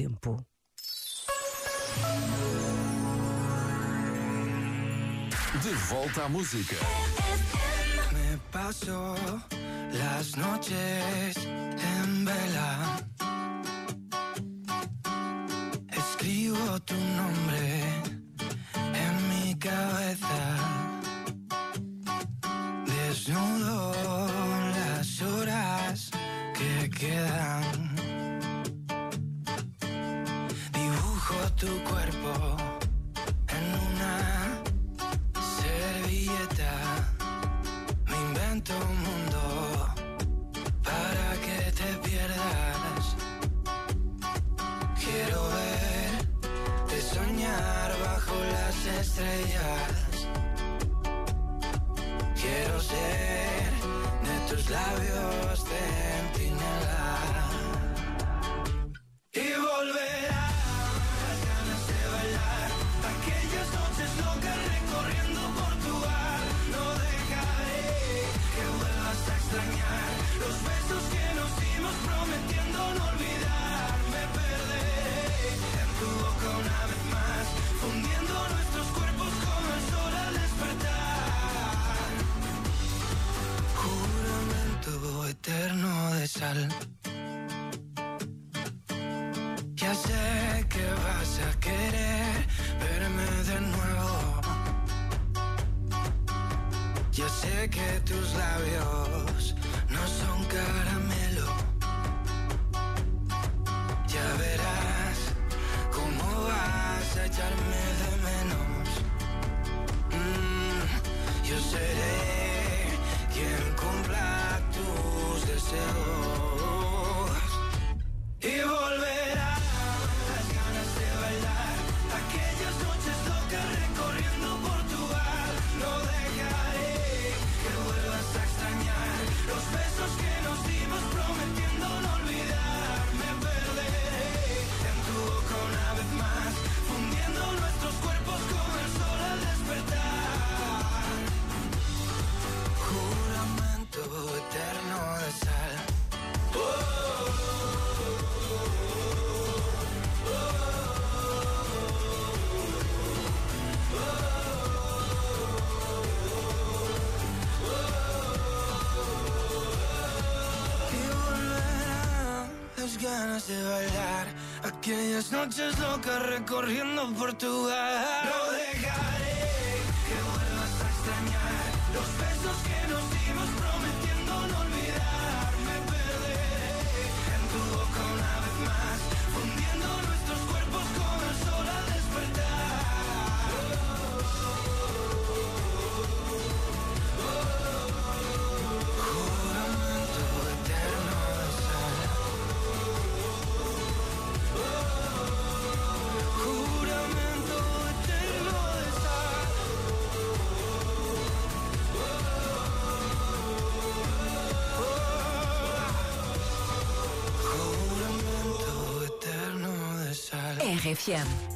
tempo. De volta à música. Me paso las noches en vela. Escribo tu nome. tanto mundo para que te pierdas. Quiero ver verte soñar bajo las estrellas. Quiero ser de tus labios templos Ya sé que vas a querer verme de nuevo. Ya sé que tus labios no son caramelo. ganas de bailar. Aquellas noches locas recorriendo Portugal. RFM.